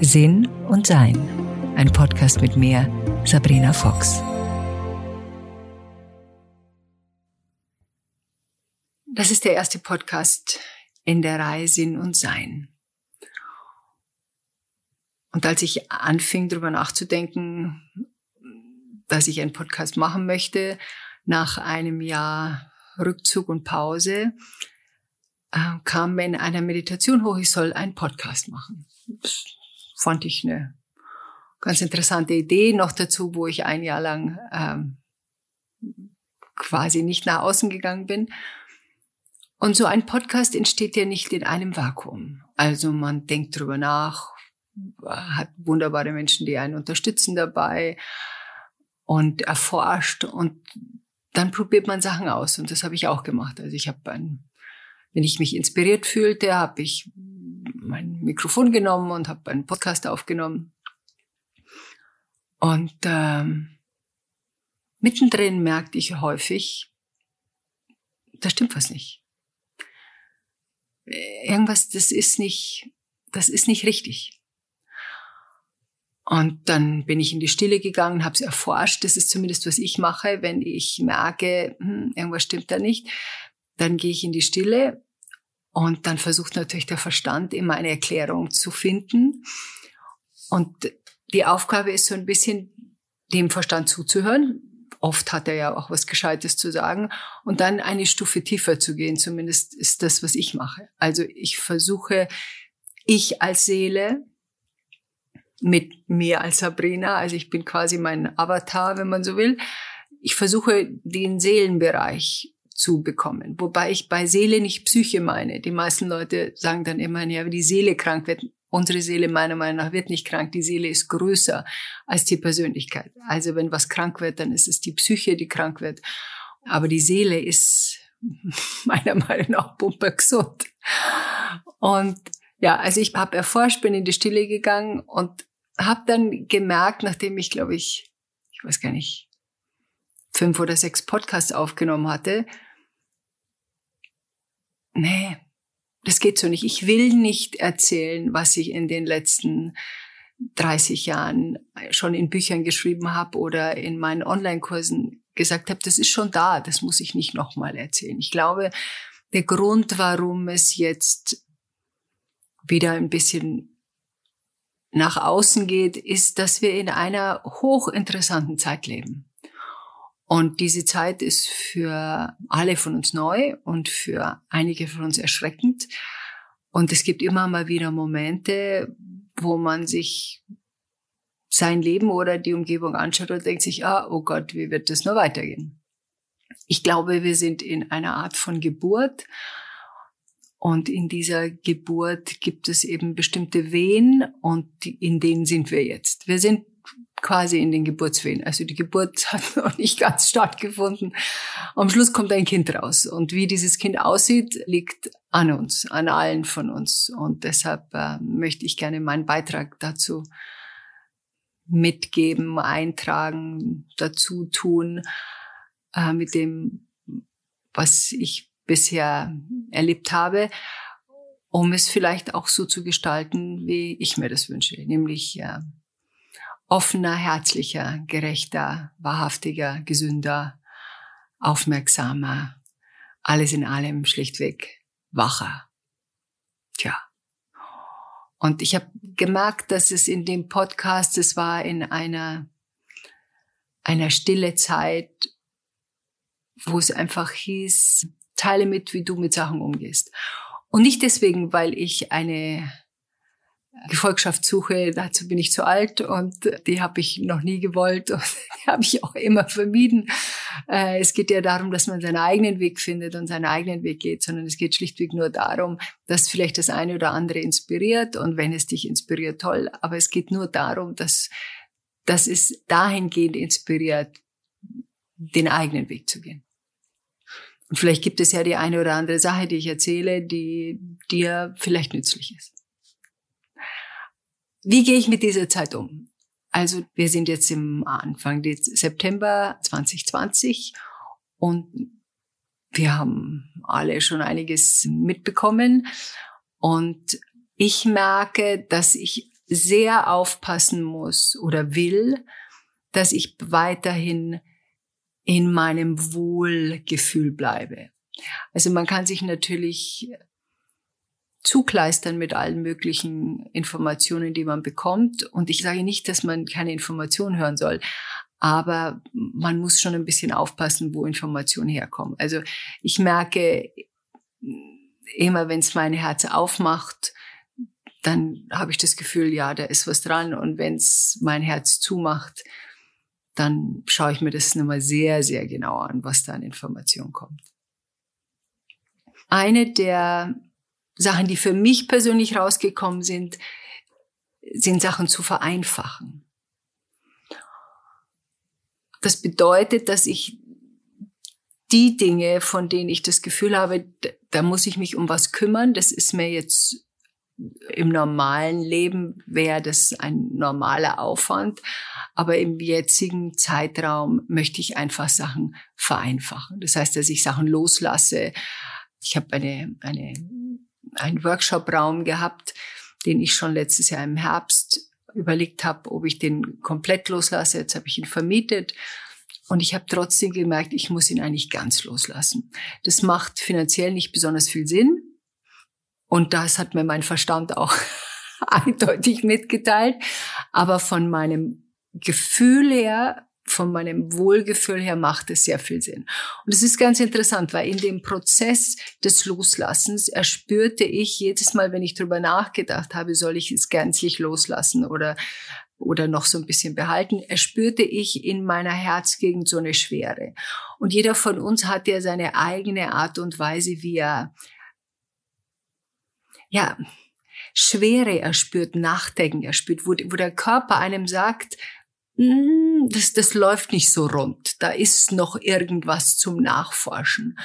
Sinn und Sein. Ein Podcast mit mir, Sabrina Fox. Das ist der erste Podcast in der Reihe Sinn und Sein. Und als ich anfing, darüber nachzudenken, dass ich einen Podcast machen möchte, nach einem Jahr Rückzug und Pause, äh, kam mir in einer Meditation hoch, ich soll einen Podcast machen. Fand ich eine ganz interessante Idee. Noch dazu, wo ich ein Jahr lang ähm, quasi nicht nach außen gegangen bin. Und so ein Podcast entsteht ja nicht in einem Vakuum. Also man denkt drüber nach, hat wunderbare Menschen, die einen unterstützen dabei und erforscht und dann probiert man Sachen aus und das habe ich auch gemacht. Also ich habe ein wenn ich mich inspiriert fühlte, habe ich mein Mikrofon genommen und habe einen Podcast aufgenommen. Und ähm, mittendrin merkte ich häufig, da stimmt was nicht. Irgendwas, das ist nicht, das ist nicht richtig. Und dann bin ich in die Stille gegangen, habe es erforscht. Das ist zumindest, was ich mache, wenn ich merke, hm, irgendwas stimmt da nicht. Dann gehe ich in die Stille und dann versucht natürlich der Verstand immer eine Erklärung zu finden. Und die Aufgabe ist so ein bisschen, dem Verstand zuzuhören. Oft hat er ja auch was Gescheites zu sagen. Und dann eine Stufe tiefer zu gehen. Zumindest ist das, was ich mache. Also ich versuche, ich als Seele, mit mir als Sabrina, also ich bin quasi mein Avatar, wenn man so will. Ich versuche den Seelenbereich zu bekommen. Wobei ich bei Seele nicht Psyche meine. Die meisten Leute sagen dann immer, ja, die Seele krank wird. Unsere Seele meiner Meinung nach wird nicht krank. Die Seele ist größer als die Persönlichkeit. Also wenn was krank wird, dann ist es die Psyche, die krank wird. Aber die Seele ist meiner Meinung nach pumpergesund. Und ja, also ich habe erforscht, bin in die Stille gegangen und habe dann gemerkt, nachdem ich, glaube ich, ich weiß gar nicht, fünf oder sechs Podcasts aufgenommen hatte, nee, das geht so nicht. Ich will nicht erzählen, was ich in den letzten 30 Jahren schon in Büchern geschrieben habe oder in meinen Online-Kursen gesagt habe, das ist schon da, das muss ich nicht nochmal erzählen. Ich glaube, der Grund, warum es jetzt wieder ein bisschen nach außen geht, ist, dass wir in einer hochinteressanten Zeit leben. Und diese Zeit ist für alle von uns neu und für einige von uns erschreckend. Und es gibt immer mal wieder Momente, wo man sich sein Leben oder die Umgebung anschaut und denkt sich, ah, oh Gott, wie wird das nur weitergehen? Ich glaube, wir sind in einer Art von Geburt. Und in dieser Geburt gibt es eben bestimmte Wehen und in denen sind wir jetzt. Wir sind quasi in den Geburtswehen. Also die Geburt hat noch nicht ganz stattgefunden. Am Schluss kommt ein Kind raus. Und wie dieses Kind aussieht, liegt an uns, an allen von uns. Und deshalb äh, möchte ich gerne meinen Beitrag dazu mitgeben, eintragen, dazu tun, äh, mit dem, was ich bisher erlebt habe, um es vielleicht auch so zu gestalten, wie ich mir das wünsche, nämlich äh, offener, herzlicher, gerechter, wahrhaftiger, gesünder, aufmerksamer, alles in allem schlichtweg wacher. Tja. Und ich habe gemerkt, dass es in dem Podcast, es war in einer, einer stille Zeit, wo es einfach hieß, teile mit, wie du mit Sachen umgehst. Und nicht deswegen, weil ich eine Gefolgschaft dazu bin ich zu alt und die habe ich noch nie gewollt und die habe ich auch immer vermieden. Äh, es geht ja darum, dass man seinen eigenen Weg findet und seinen eigenen Weg geht, sondern es geht schlichtweg nur darum, dass vielleicht das eine oder andere inspiriert und wenn es dich inspiriert, toll, aber es geht nur darum, dass, dass es dahingehend inspiriert, den eigenen Weg zu gehen. Und vielleicht gibt es ja die eine oder andere Sache, die ich erzähle, die dir vielleicht nützlich ist. Wie gehe ich mit dieser Zeit um? Also wir sind jetzt im Anfang September 2020 und wir haben alle schon einiges mitbekommen und ich merke, dass ich sehr aufpassen muss oder will, dass ich weiterhin in meinem Wohlgefühl bleibe. Also man kann sich natürlich zukleistern mit allen möglichen Informationen, die man bekommt. Und ich sage nicht, dass man keine Informationen hören soll, aber man muss schon ein bisschen aufpassen, wo Informationen herkommen. Also ich merke immer, wenn es mein Herz aufmacht, dann habe ich das Gefühl, ja, da ist was dran. Und wenn es mein Herz zumacht, dann schaue ich mir das nochmal sehr, sehr genau an, was da an Informationen kommt. Eine der Sachen, die für mich persönlich rausgekommen sind, sind Sachen zu vereinfachen. Das bedeutet, dass ich die Dinge, von denen ich das Gefühl habe, da muss ich mich um was kümmern, das ist mir jetzt im normalen Leben wäre das ein normaler Aufwand, aber im jetzigen Zeitraum möchte ich einfach Sachen vereinfachen. Das heißt, dass ich Sachen loslasse. Ich habe eine, eine, einen Workshop-Raum gehabt, den ich schon letztes Jahr im Herbst überlegt habe, ob ich den komplett loslasse. Jetzt habe ich ihn vermietet. Und ich habe trotzdem gemerkt, ich muss ihn eigentlich ganz loslassen. Das macht finanziell nicht besonders viel Sinn. Und das hat mir mein Verstand auch eindeutig mitgeteilt. Aber von meinem Gefühl her, von meinem Wohlgefühl her macht es sehr viel Sinn. Und es ist ganz interessant, weil in dem Prozess des Loslassens erspürte ich jedes Mal, wenn ich drüber nachgedacht habe, soll ich es gänzlich loslassen oder oder noch so ein bisschen behalten, erspürte ich in meiner Herzgegend so eine Schwere. Und jeder von uns hat ja seine eigene Art und Weise, wie er ja, Schwere erspürt, Nachdenken erspürt, wo, wo der Körper einem sagt, das, das läuft nicht so rund, da ist noch irgendwas zum Nachforschen.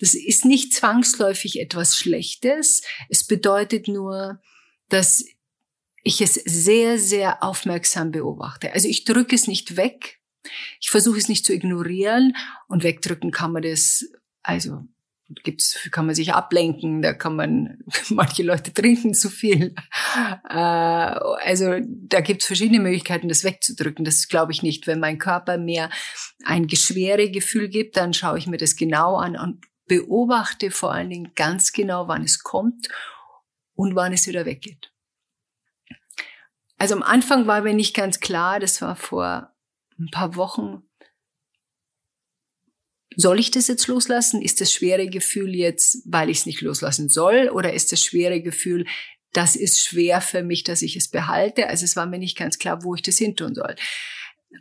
Das ist nicht zwangsläufig etwas Schlechtes, es bedeutet nur, dass ich es sehr, sehr aufmerksam beobachte. Also ich drücke es nicht weg, ich versuche es nicht zu ignorieren und wegdrücken kann man das also gibt's, kann man sich ablenken, da kann man, manche Leute trinken zu viel. Äh, also da gibt's verschiedene Möglichkeiten, das wegzudrücken. Das glaube ich nicht. Wenn mein Körper mir ein Geschwere-Gefühl gibt, dann schaue ich mir das genau an und beobachte vor allen Dingen ganz genau, wann es kommt und wann es wieder weggeht. Also am Anfang war mir nicht ganz klar, das war vor ein paar Wochen, soll ich das jetzt loslassen? Ist das schwere Gefühl jetzt, weil ich es nicht loslassen soll? Oder ist das schwere Gefühl, das ist schwer für mich, dass ich es behalte? Also es war mir nicht ganz klar, wo ich das hin tun soll.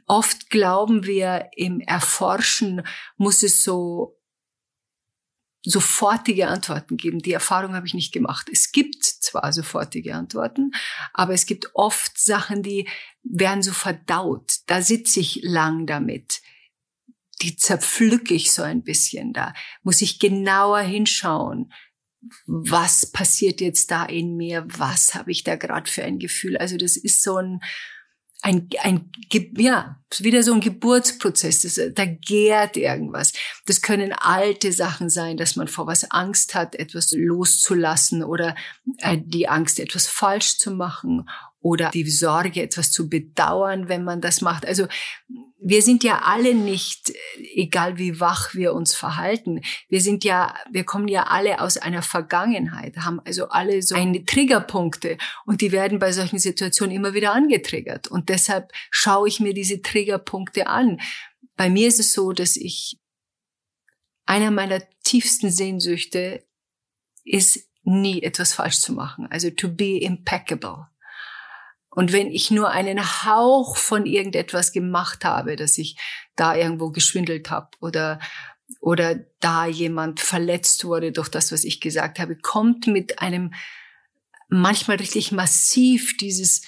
Oft glauben wir, im Erforschen muss es so sofortige Antworten geben. Die Erfahrung habe ich nicht gemacht. Es gibt zwar sofortige Antworten, aber es gibt oft Sachen, die werden so verdaut. Da sitze ich lang damit die zerpflücke ich so ein bisschen. Da muss ich genauer hinschauen. Was passiert jetzt da in mir? Was habe ich da gerade für ein Gefühl? Also das ist so ein, ein, ein, ja, wieder so ein Geburtsprozess. Das, da gärt irgendwas. Das können alte Sachen sein, dass man vor was Angst hat, etwas loszulassen oder äh, die Angst, etwas falsch zu machen oder die Sorge, etwas zu bedauern, wenn man das macht. Also wir sind ja alle nicht, egal wie wach wir uns verhalten, wir sind ja, wir kommen ja alle aus einer Vergangenheit, haben also alle so eine Triggerpunkte und die werden bei solchen Situationen immer wieder angetriggert. Und deshalb schaue ich mir diese Triggerpunkte an. Bei mir ist es so, dass ich einer meiner tiefsten Sehnsüchte ist, nie etwas falsch zu machen. Also to be impeccable. Und wenn ich nur einen Hauch von irgendetwas gemacht habe, dass ich da irgendwo geschwindelt habe oder oder da jemand verletzt wurde durch das, was ich gesagt habe, kommt mit einem manchmal richtig massiv dieses,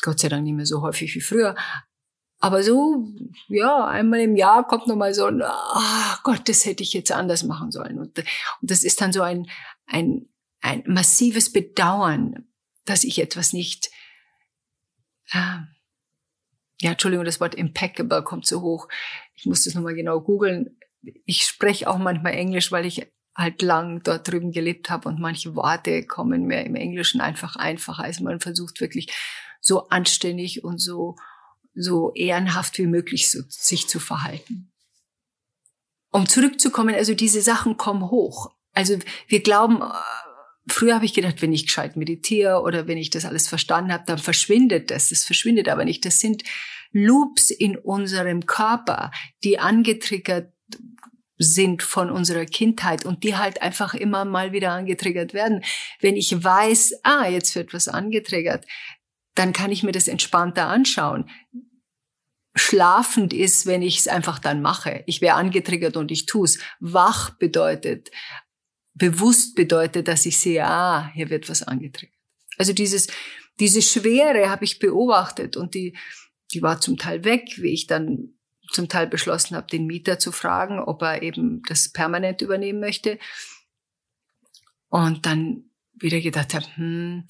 Gott sei Dank nicht mehr so häufig wie früher, aber so, ja, einmal im Jahr kommt nochmal so ein, ah oh Gott, das hätte ich jetzt anders machen sollen. Und, und das ist dann so ein, ein, ein massives Bedauern, dass ich etwas nicht ja, Entschuldigung, das Wort impeccable kommt so hoch. Ich muss das nochmal genau googeln. Ich spreche auch manchmal Englisch, weil ich halt lang dort drüben gelebt habe und manche Worte kommen mir im Englischen einfach einfacher. Also man versucht wirklich so anständig und so, so ehrenhaft wie möglich so, sich zu verhalten. Um zurückzukommen, also diese Sachen kommen hoch. Also wir glauben, äh, früher habe ich gedacht, wenn ich gescheit meditiere oder wenn ich das alles verstanden habe, dann verschwindet das. Das verschwindet aber nicht. Das sind Loops in unserem Körper, die angetriggert sind von unserer Kindheit und die halt einfach immer mal wieder angetriggert werden. Wenn ich weiß, ah, jetzt wird was angetriggert, dann kann ich mir das entspannter anschauen. Schlafend ist, wenn ich es einfach dann mache. Ich wäre angetriggert und ich tue es. Wach bedeutet, bewusst bedeutet, dass ich sehe, ah, hier wird was angetriggert. Also dieses, diese Schwere habe ich beobachtet und die, die war zum Teil weg, wie ich dann zum Teil beschlossen habe, den Mieter zu fragen, ob er eben das permanent übernehmen möchte. Und dann wieder gedacht habe, hm,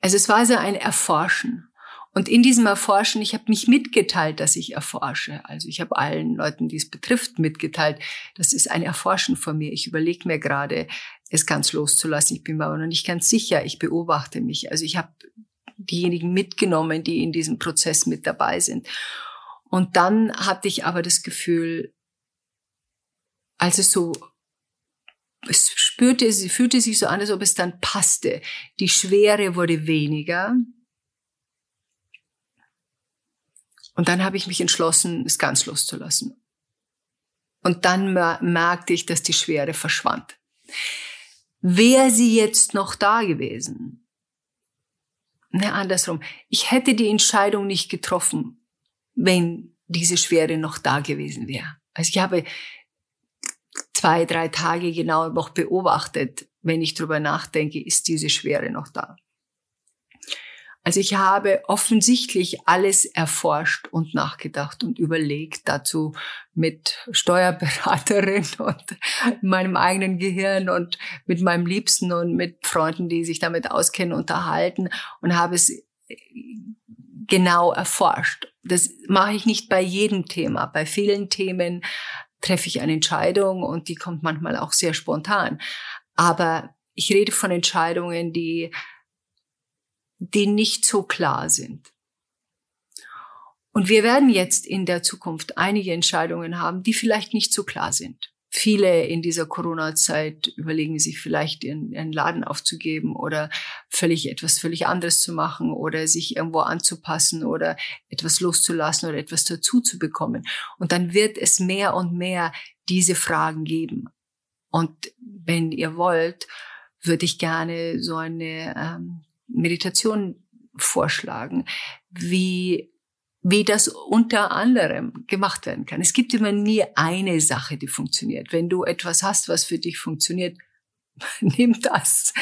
also es war so ein Erforschen. Und in diesem Erforschen, ich habe mich mitgeteilt, dass ich erforsche. Also ich habe allen Leuten, die es betrifft, mitgeteilt, das ist ein Erforschen von mir. Ich überlege mir gerade, es ganz loszulassen. Ich bin mir aber noch nicht ganz sicher. Ich beobachte mich. Also ich habe diejenigen mitgenommen, die in diesem Prozess mit dabei sind. Und dann hatte ich aber das Gefühl, als es so, es spürte, es fühlte sich so an, als ob es dann passte. Die Schwere wurde weniger. Und dann habe ich mich entschlossen, es ganz loszulassen. Und dann merkte ich, dass die Schwere verschwand. Wäre sie jetzt noch da gewesen? Ne, andersrum. Ich hätte die Entscheidung nicht getroffen, wenn diese Schwere noch da gewesen wäre. Also ich habe zwei, drei Tage genau noch beobachtet, wenn ich drüber nachdenke, ist diese Schwere noch da. Also ich habe offensichtlich alles erforscht und nachgedacht und überlegt dazu mit Steuerberaterin und meinem eigenen Gehirn und mit meinem Liebsten und mit Freunden, die sich damit auskennen, unterhalten und habe es genau erforscht. Das mache ich nicht bei jedem Thema. Bei vielen Themen treffe ich eine Entscheidung und die kommt manchmal auch sehr spontan. Aber ich rede von Entscheidungen, die, die nicht so klar sind. Und wir werden jetzt in der Zukunft einige Entscheidungen haben, die vielleicht nicht so klar sind. Viele in dieser Corona-Zeit überlegen sich vielleicht, ihren, ihren Laden aufzugeben oder völlig etwas völlig anderes zu machen oder sich irgendwo anzupassen oder etwas loszulassen oder etwas dazu zu bekommen. Und dann wird es mehr und mehr diese Fragen geben. Und wenn ihr wollt, würde ich gerne so eine ähm, Meditation vorschlagen, wie wie das unter anderem gemacht werden kann. Es gibt immer nie eine Sache, die funktioniert. Wenn du etwas hast, was für dich funktioniert, nimm das.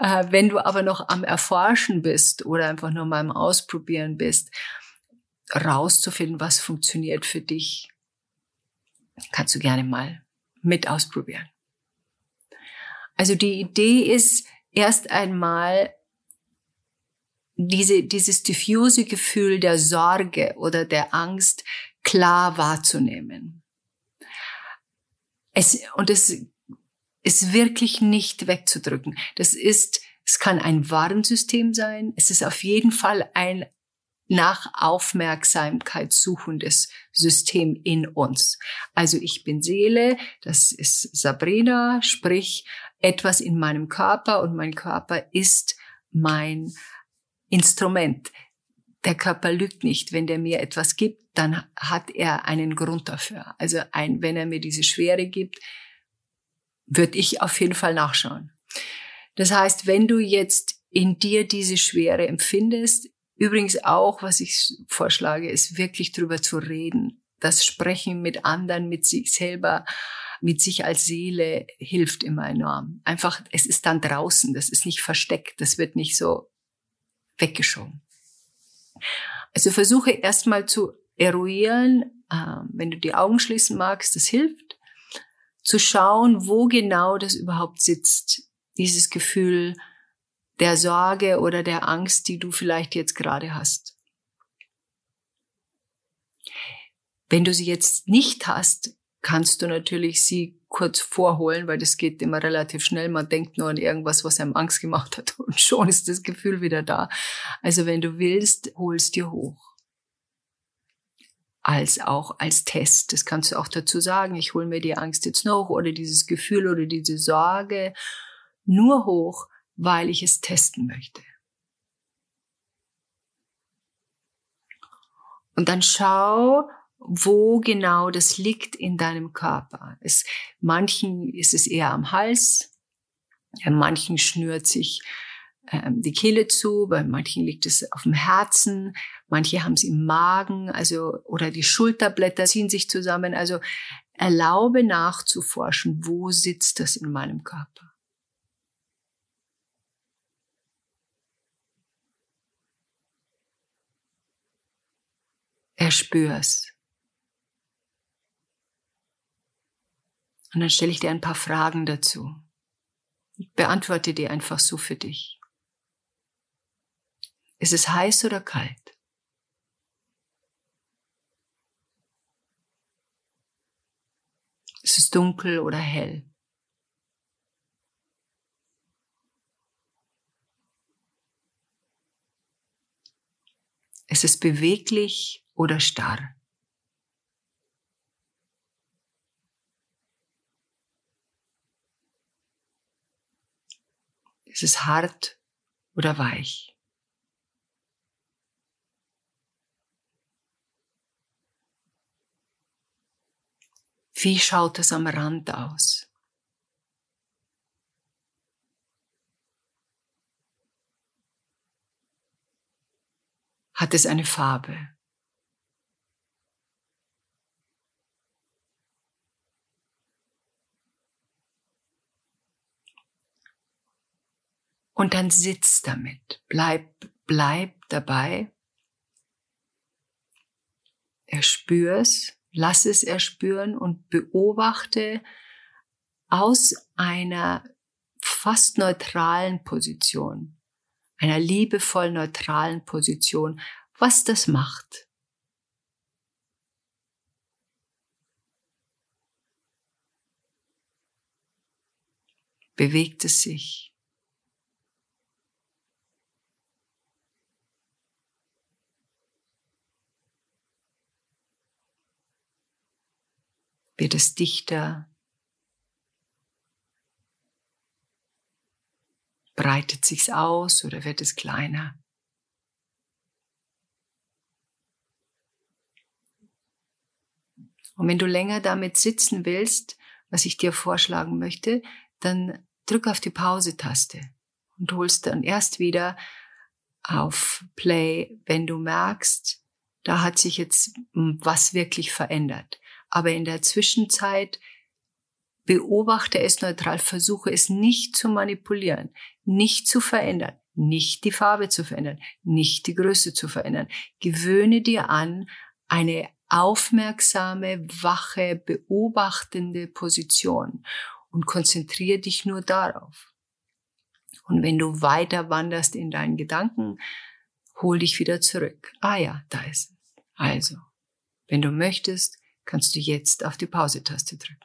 Äh, wenn du aber noch am Erforschen bist oder einfach nur mal am Ausprobieren bist, rauszufinden, was funktioniert für dich, kannst du gerne mal mit ausprobieren. Also die Idee ist erst einmal diese, dieses diffuse Gefühl der Sorge oder der Angst klar wahrzunehmen. Es, und es ist wirklich nicht wegzudrücken. Das ist, es kann ein Warnsystem sein. Es ist auf jeden Fall ein nach Aufmerksamkeit suchendes System in uns. Also ich bin Seele, das ist Sabrina, sprich etwas in meinem Körper und mein Körper ist mein Instrument. Der Körper lügt nicht. Wenn der mir etwas gibt, dann hat er einen Grund dafür. Also ein, wenn er mir diese Schwere gibt, würde ich auf jeden Fall nachschauen. Das heißt, wenn du jetzt in dir diese Schwere empfindest, übrigens auch, was ich vorschlage, ist wirklich drüber zu reden. Das Sprechen mit anderen, mit sich selber, mit sich als Seele hilft immer enorm. Einfach, es ist dann draußen, das ist nicht versteckt, das wird nicht so weggeschoben. Also versuche erstmal zu eruieren, äh, wenn du die Augen schließen magst, das hilft, zu schauen, wo genau das überhaupt sitzt. Dieses Gefühl der Sorge oder der Angst, die du vielleicht jetzt gerade hast. Wenn du sie jetzt nicht hast, kannst du natürlich sie kurz vorholen, weil das geht immer relativ schnell. Man denkt nur an irgendwas, was einem Angst gemacht hat und schon ist das Gefühl wieder da. Also wenn du willst, holst dir hoch. Als auch als Test. Das kannst du auch dazu sagen. Ich hole mir die Angst jetzt noch oder dieses Gefühl oder diese Sorge nur hoch, weil ich es testen möchte. Und dann schau, wo genau das liegt in deinem Körper. Es, manchen ist es eher am Hals, manchen schnürt sich ähm, die Kehle zu, bei manchen liegt es auf dem Herzen, manche haben es im Magen, also oder die Schulterblätter ziehen sich zusammen. Also erlaube nachzuforschen, wo sitzt das in meinem Körper. Erspür's. Und dann stelle ich dir ein paar Fragen dazu. Beantworte die einfach so für dich. Ist es heiß oder kalt? Ist es dunkel oder hell? Ist es beweglich oder starr? Ist es hart oder weich? Wie schaut es am Rand aus? Hat es eine Farbe? Und dann sitz damit. Bleib, bleib dabei. Erspür's, lass es erspüren und beobachte aus einer fast neutralen Position, einer liebevoll neutralen Position, was das macht. Bewegt es sich? Wird es dichter? Breitet sich's aus oder wird es kleiner? Und wenn du länger damit sitzen willst, was ich dir vorschlagen möchte, dann drück auf die Pause-Taste und holst dann erst wieder auf Play, wenn du merkst, da hat sich jetzt was wirklich verändert aber in der Zwischenzeit beobachte es neutral, versuche es nicht zu manipulieren, nicht zu verändern, nicht die Farbe zu verändern, nicht die Größe zu verändern. Gewöhne dir an, eine aufmerksame, wache, beobachtende Position und konzentriere dich nur darauf. Und wenn du weiter wanderst in deinen Gedanken, hol dich wieder zurück. Ah ja, da ist es. Also, wenn du möchtest, kannst du jetzt auf die Pause-Taste drücken.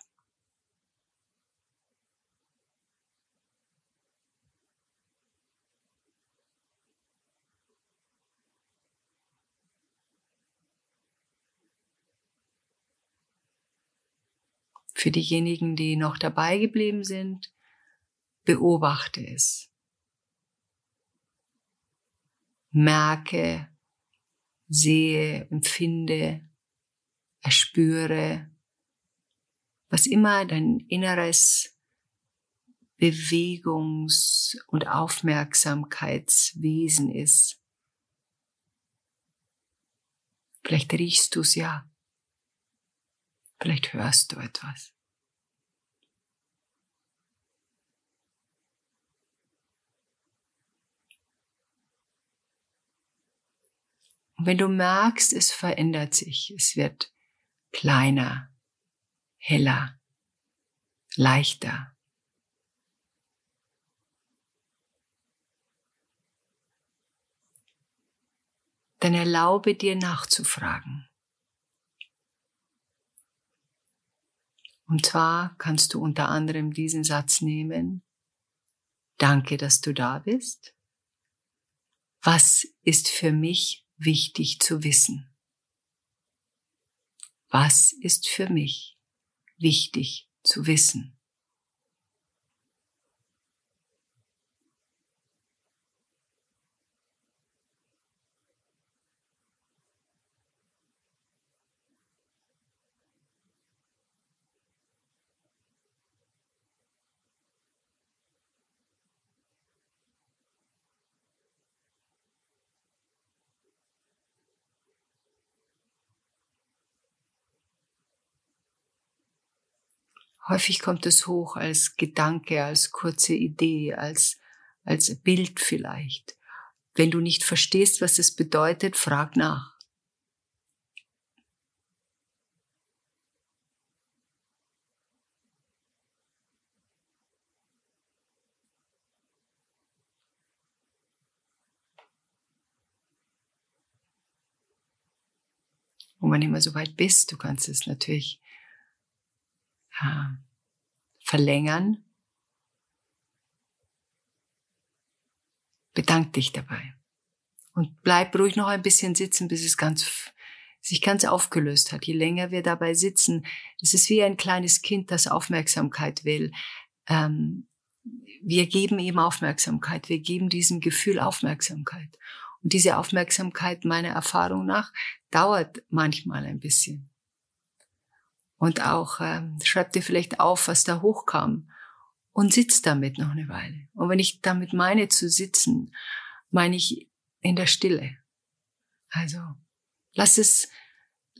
Für diejenigen, die noch dabei geblieben sind, beobachte es. Merke, sehe, empfinde, erspüre, was immer dein inneres Bewegungs- und Aufmerksamkeitswesen ist. Vielleicht riechst du es ja. Vielleicht hörst du etwas. Und wenn du merkst, es verändert sich, es wird kleiner, heller, leichter. Dann erlaube dir nachzufragen. Und zwar kannst du unter anderem diesen Satz nehmen. Danke, dass du da bist. Was ist für mich wichtig zu wissen? Was ist für mich wichtig zu wissen? Häufig kommt es hoch als Gedanke, als kurze Idee, als, als Bild vielleicht. Wenn du nicht verstehst, was es bedeutet, frag nach. Und wenn du immer so weit bist, du kannst es natürlich verlängern. Bedank dich dabei. Und bleib ruhig noch ein bisschen sitzen, bis es ganz, sich ganz aufgelöst hat. Je länger wir dabei sitzen, es ist wie ein kleines Kind, das Aufmerksamkeit will. Ähm, wir geben ihm Aufmerksamkeit. Wir geben diesem Gefühl Aufmerksamkeit. Und diese Aufmerksamkeit, meiner Erfahrung nach, dauert manchmal ein bisschen. Und auch ähm, schreib dir vielleicht auf, was da hochkam und sitz damit noch eine Weile. Und wenn ich damit meine zu sitzen, meine ich in der Stille. Also lass es,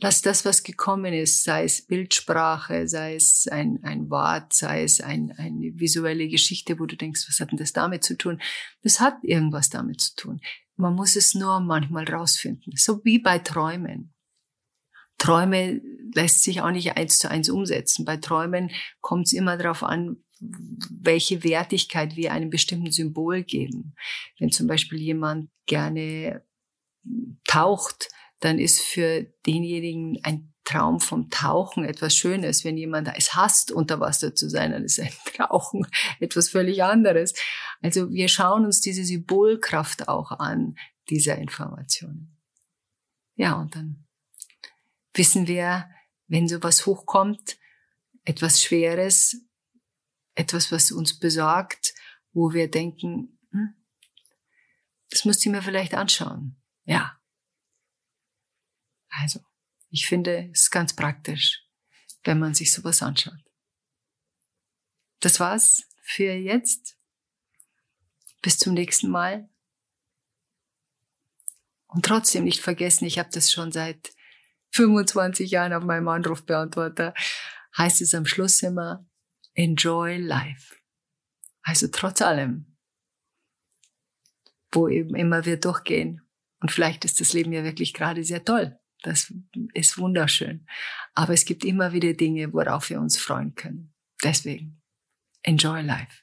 lass das, was gekommen ist, sei es Bildsprache, sei es ein, ein Wort, sei es ein, eine visuelle Geschichte, wo du denkst, was hat denn das damit zu tun? Das hat irgendwas damit zu tun. Man muss es nur manchmal rausfinden. So wie bei Träumen. Träume lässt sich auch nicht eins zu eins umsetzen. Bei Träumen kommt es immer darauf an, welche Wertigkeit wir einem bestimmten Symbol geben. Wenn zum Beispiel jemand gerne taucht, dann ist für denjenigen ein Traum vom Tauchen etwas Schönes. Wenn jemand es hasst, unter Wasser zu sein, dann ist ein Tauchen etwas völlig anderes. Also wir schauen uns diese Symbolkraft auch an, dieser Informationen. Ja, und dann wissen wir, wenn sowas hochkommt, etwas Schweres, etwas, was uns besorgt, wo wir denken, hm, das müsste ich mir vielleicht anschauen. Ja. Also, ich finde es ganz praktisch, wenn man sich sowas anschaut. Das war's für jetzt. Bis zum nächsten Mal. Und trotzdem nicht vergessen, ich habe das schon seit 25 Jahren auf meinem Anrufbeantworter, heißt es am Schluss immer, enjoy life. Also trotz allem, wo eben immer wir durchgehen. Und vielleicht ist das Leben ja wirklich gerade sehr toll. Das ist wunderschön. Aber es gibt immer wieder Dinge, worauf wir uns freuen können. Deswegen, enjoy life.